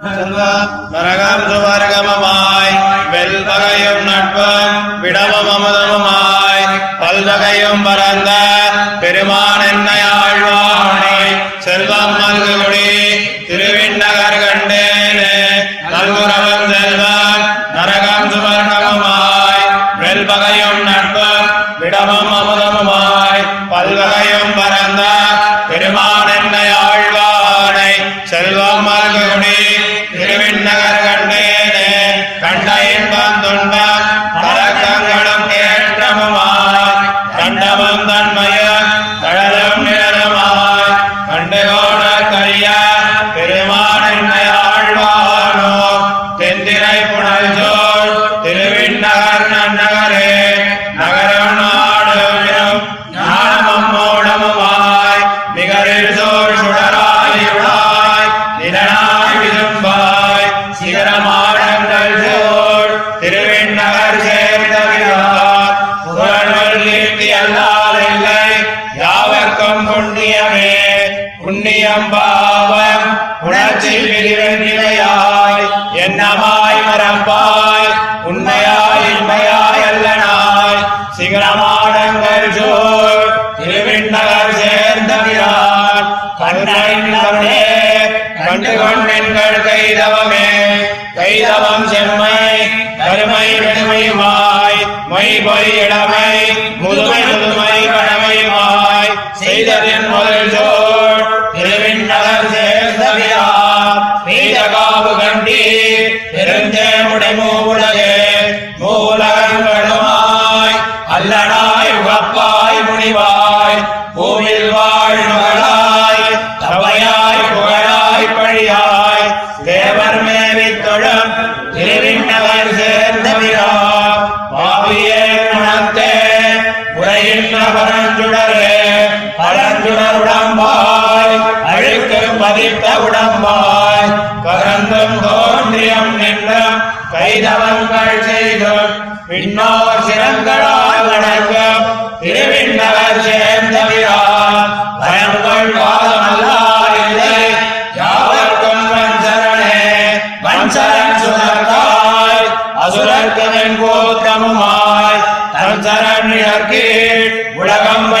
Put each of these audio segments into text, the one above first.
நரகம் வெல்வகையும் நட்பம் விடமும் அமுதமுமாய் பல்வகையும் பரந்த பெருமான் என்னை ஆழ்வானை செல்வம் மல்குடி திருவிண்ணகர் கண்டேனே நல்குரவம் செல்வம் நரகம் சுவர்ணமுமாய் வெல்வகையும் நட்பம் விடமும் அமுதமுமாய் பல்வகையும் பரந்த பொறியிடமே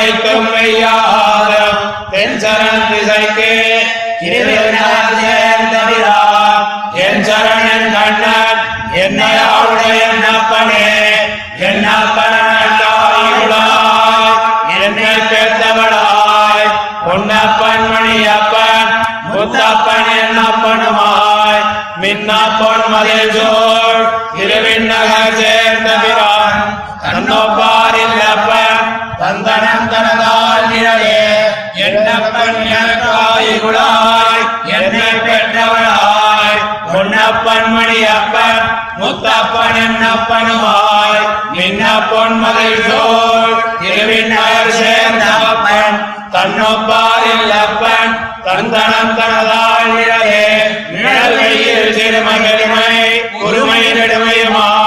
வைக்கும் மெய்யாரம் தென் சரண் திசைக்கு திருவிழார் சேர்ந்தவிழா என் சரணன் கண்ணன் என்னை என்னப்பனே என்னப்பனாய் என்னை பெற்றவளாய். பொன்னப்பன் மணியப்பன் முத்தப்பன் என்னப்பனுமாய். மின்னப்பன் மதில் சேர்ந்தவிரான் என்னப்பன் குழாய் என்னை பெற்றவளாய் பொன்னப்பன் மணியப்பன் முத்தப்பன் என்னப்பனுமாய் நின்ன பொன்மதில் சோழ் திருவிண்ணகர் சேர்ந்தப்பன் தன்னொப்பாரில்லப்பன் தந்தனம் தனதால் நிழலே நிழல் கையில் சிறுமை உரிமை நெடுமையுமாய்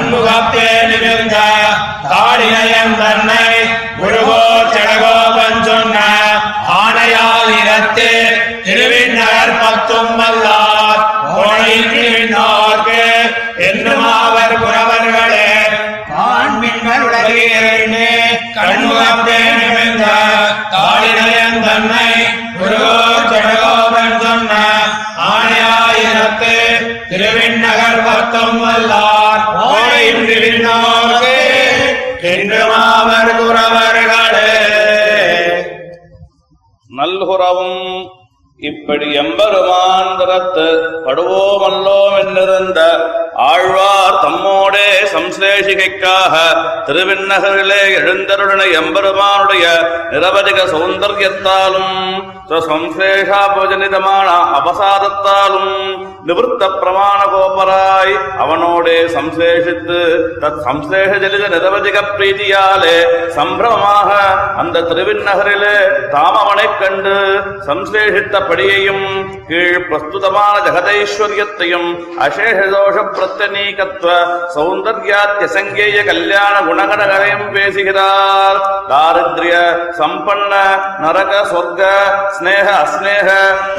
கண்முகத்தே நிமிர்ந்த தாடினயம் தன்னை குருவோ செடகோபன் சொன்ன ஆணையால் இரத்து திருவிண்ணகர் பத்தும் வல்லார் கோணையின் திருவிண்ணார்க்கு என்னும் அவர் புறவர்களே. ஆண்மீன்கள் உலகீரேனு கண்முகத்தே நிமிர்ந்த தாடினயம் தன்னை குருவோ செடகோபன் சொன்ன ஆணையாயிரத்து திருவிண்ணகர் பத்தும் வல்லார் கோடையும் திருவிண்ணோர்க்கு என்றும் அவர் குறவர்களே நல்குறவும் இப்படி எம்பெருமான் திறத்து படுவோமல்லோம் என்றிருந்த ஆழ்வார் தம்மோடே சம்சேஷிகைக்காக திருவிண்ணகரிலே எழுந்தருளின எம்பெருமானுடைய நிரவதிக சௌந்தர்யத்தாலும் சம்சேஷாபஜனிதமான அபசாதத்தாலும் நிவர்த்த பிரமாண கோபராய் அவனோடே சம்சேஷித்து தத் சம்சேஷ ஜலித நிரவதிக பிரீதியாலே சம்பிரமமாக அந்த திருவிண்ணகரிலே தாமவனைக் கண்டு சம்சேஷித்தபடியையும் கீழ் பிரஸ்துதமான ஜெகதைஸ்வர்யத்தையும் அசேஷதோஷ பிரத்தனீகத்துவ சௌந்தர்யாத்தியசங்கேய கல்யாண குணகணகரையும் பேசுகிறார். தாரித்ய சம்பன்ன நரக சொர்க்க ஸ்னேக அஸ்னேக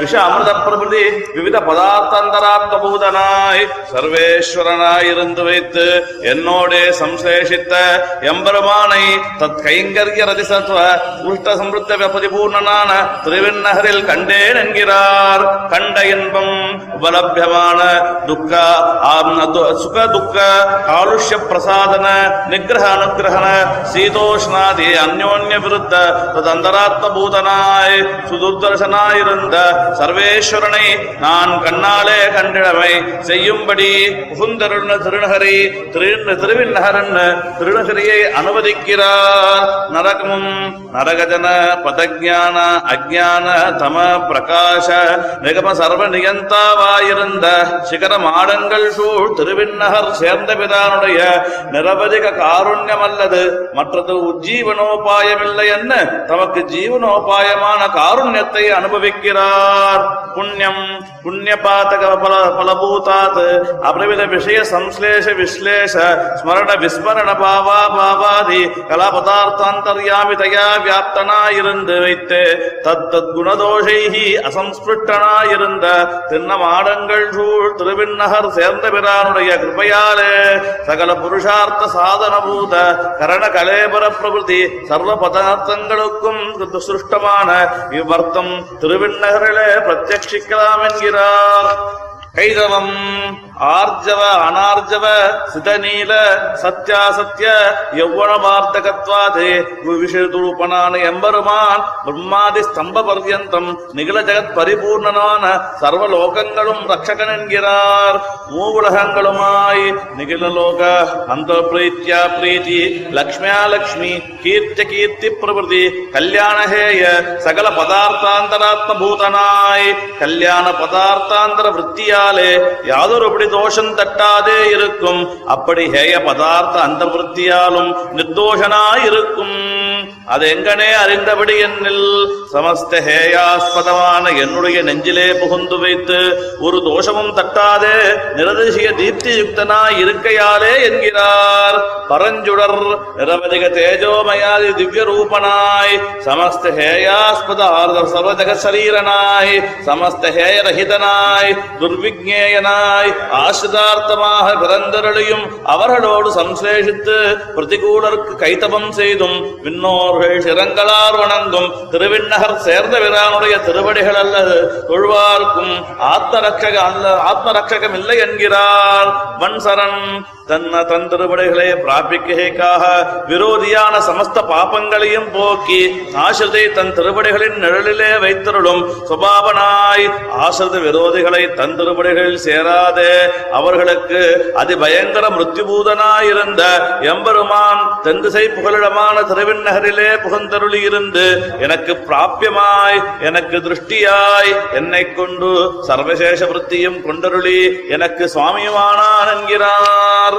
விஷ அமிர்த பிரபுதி விவித பதார்த்தந்தராத்மபூதனாய் சர்வேஸ்வரனாய் இருந்து வைத்து என்னோடே சம்சேஷித்த எம்பெருமானை தத் கைங்கரிய ரதிசத்துவ உஷ்ட சம்பிருத்த பரிபூர்ணனான திருவிண்ணகரில் கண்டேன் என்கிறார். கண்ட இன்பம் உபலபியமான துக்க சுக துக்க காலுஷ்ய பிரசாதன நிகிரக அனுகிரகண சீதோஷ்ணாதி அந்யோன்ய விருத்த தந்தராத்ம பூதனாய் சுதுர்தர்சனாயிருந்த சர்வேஸ்வரனை நான் கண்ணாலே கண்டிடமை. செய்யும்படி புகுந்தருண திருநகரி திரு திருவிண்ணகரன் திருநகரியை அனுமதிக்கிறார். நரகமும் நரகஜன பதஜான அஜான தம பிரகாச நிகம சர்வ நியந்தாவாயிருந்த சிகர மாடங்கள் சூழ் திருவிண்ணகர் சேர்ந்த பிதானுடைய நிரபதிக காருண்யம் அல்லது மற்றது உஜ்ஜீவனோபாயமில்லை என்ன? தமக்கு ஜீவனோபாயமான காருண்யத்தை அனுபவிக்கிறார். புண்ணியம் புண்ணிய பாதக பல பலபூதாத் அபிரவித விஷய சம்ஸ்லேஷ விஸ்லேஷ ஸ்மரண விஸ்மரண பாவா பாவாதி கலா பதார்த்தாந்தர்யாமி தயா வியாப்தனாயிருந்து வைத்து தத்தத் தத் குணதோஷைஹி அசம்ஸ்பிருஷ்டனாயிருந்த திண்ணமாடங்கள் சூழ் திருவிண்ணகர் சேர்ந்த பிரானுடைய கிருபையாலே சகல புருஷார்த்த சாதனபூத கரண கலேபர பிரபுதி சர்வ பதார்த்தங்களுக்கும் சிருஷ்டமான இவ்வர்த்தம் திருவிண்ணகரிலே பிரத்யட்சிக்கலாம் என்கிறார். கைதவம் ஆர்ஜவ அனார்ஜவ சிதநீல சத்யாசத்ய யௌவனமார்த்தகத்வாதே. விவிஷதுரூபனான எம்பெருமான் பிரம்மாதி ஸ்தம்ப பர்யந்தம் நிகழ ஜெகத் பரிபூர்ணனான சர்வ லோகங்களும் ரட்சகன் என்கிறார் மூவுலகங்களுமாய் நிகில லோக அந்த பிரீத்தியா பிரீத்தி லக்ஷ்மியா லக்ஷ்மி கீர்த்திய கீர்த்தி பிரபுதி கல்யாணஹேய சகல பதார்த்தாந்தராத்ம பூதனாய் கல்யாண பதார்த்தாந்தர விற்த்தியாலே யாதொரு தோஷம் தட்டாதே இருக்கும். அப்படி ஹேய பதார்த்த அந்த விற்த்தியாலும் நிர்தோஷனாயிருக்கும். அது எங்கனே அறிந்தபடி என்னில் சமஸ்த ஹேயாஸ்பதமான என்னுடைய நெஞ்சிலே புகுந்து வைத்து ஒரு தோஷமும் தட்டாதே நிரதிசிய தீப்தி யுக்தனாய் இருக்கையாலே என்கிறார். பரஞ்சுடர் நிரவதிக தேஜோமயாதி திவ்ய ரூபனாய் சமஸ்த ஹேயாஸ்பத ஆர்த சர்வஜக சரீரனாய் சமஸ்த ஹேயரஹிதனாய் துர்விக்னேயனாய் ஆசிரிதார்த்தமாக பிறந்தருளையும் அவர்களோடு சம்சேஷித்து பிரதிகூலருக்கு கைத்தபம் செய்தும் விண்ணோர் புகழ் சிறங்களார் வணங்கும். திருவிண்ணகர் சேர்ந்த விரானுடைய திருவடிகள் அல்லது தொழுவார்க்கும் ஆத்மரட்சக அல்ல ஆத்மரட்சகம் இல்லை என்கிறார். வன்சரன் தன்ன தன் பிராபிக்கேக்காக விரோதியான சமஸ்த பாபங்களையும் போக்கி ஆசிரதை தன் திருபடிகளின் நிழலிலே வைத்திருளும் சுபாவனாய் ஆசிரத விரோதிகளை தன் திருபடிகளில் சேராதே. அவர்களுக்கு அதிபயங்கர மிருத்யுபூதனாயிருந்த எம்பெருமான் தென் திசை புகலிடமான திருவிண்ணகரிலே புகந்தருளி இருந்து எனக்கு பிராபியமாய் எனக்கு திருஷ்டியாய் என்னை கொண்டு சர்வசேஷ விருத்தியும் கொண்டருளி எனக்கு சுவாமியுமானான் என்கிறார்.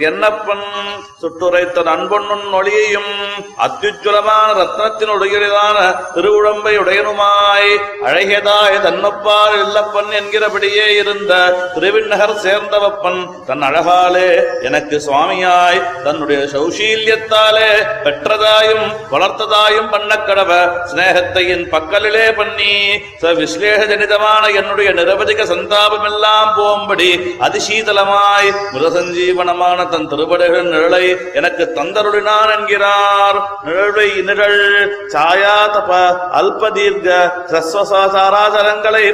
என்னப்பன் சுட்டுரைத்த நண்பொன்னுன் ஒளியையும் அத்யுஜ்வலமான ரத்னத்தினுடையதான திருவுழம்பை உடையனுமாய் அழகியதாய் தன்னப்பால் இல்லப்பன் என்கிறபடியே இருந்த திருவிண்ணகர் சேர்ந்தவப்பன் தன் அழகாலே எனக்கு சுவாமியாய் தன்னுடைய சௌஷீல்யத்தாலே பெற்றதாயும் வளர்த்ததாயும் பண்ணக்கடவ சிநேகத்தையின் பக்கலிலே பண்ணி ச விஸ்லேஷ ஜனிதமான என்னுடைய நிரவதிக சந்தாபமெல்லாம் போகும்படி அதிசீதலமாய் மிருசஞ்சீவனமான தீவனமான தன் திருவடைகள் நிழலை எனக்கு தந்தருளினான் என்கிறார். நிழலை நிழல் சாயா தப அல்ப தீர்க்க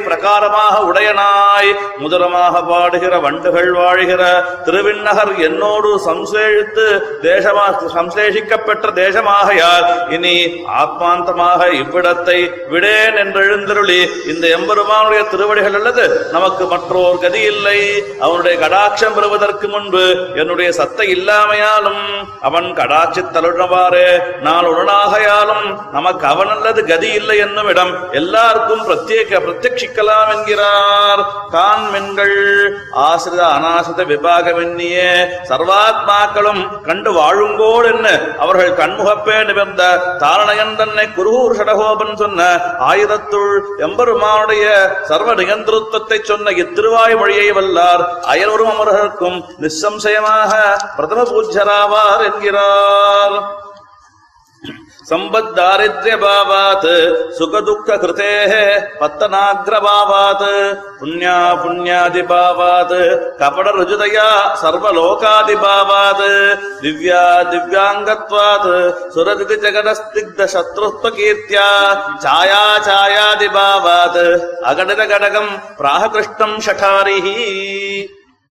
பிரகாரமாக உடையனாய். முதலமாக பாடுகிற வண்டுகள் வாழ்கிற திருவிண்ணகர் என்னோடு சம்சேழித்து தேசமாக சம்சேஷிக்கப்பெற்ற தேசமாகையால் இனி ஆத்மாந்தமாக இவ்விடத்தை விடேன் என்று எழுந்தருளி இந்த எம்பெருமானுடைய திருவடிகள் அல்லது நமக்கு மற்றோர் கதி இல்லை. அவனுடைய கடாட்சம் பெறுவதற்கு முன்பு என்னுடைய சத்தை இல்லாமையாலும் அவன் கடாட்சி தருணவாறு நான் உடனாகையாலும் நமக்கு அவன் அல்லது கதி இல்லை என்னும் இடம் எல்லாருக்கும் பிரத்யேக பிரத்யட்சிக்கலாம் என்கிறார். தான் மென்கள் ஆசிரித அனாசிரித விபாகமென்னிய சர்வாத்மாக்களும் கண்டு வாழுங்கோடு என்ன அவர்கள் கண்முகப்பே நிமிர்ந்த தாரணயன் தன்னை குருகூர் ஷடகோபன் சொன்ன ஆயுதத்துள் எம்பெருமானுடைய சர்வ நிகந்திருத்தத்தை சொன்ன இத்திருவாய் மொழியை வல்லார். அயல்வரும் அமர்களுக்கும் நிசம்சயமாக பிரதம பூஜ்யராவார் என்கிறார். சம்பத் தாரித்யபாவாத் சுகதுக்க கிருத்தே பத்தனாகிரபாவாத் புண்ணியா புண்ணியாதிபாவாத் கபட ருஜுதயா சர்வலோகாதிபாவாத் திவ்யா திவ்யாங்கத்வாத் சுரதிதி ஜகதஸ்திக்த சத்ருத்வகீர்த்தியா சாயா சாயாதிபாவாத் அகடித கடகம் பிராககிருஷ்ணம் ஷகாரிஹி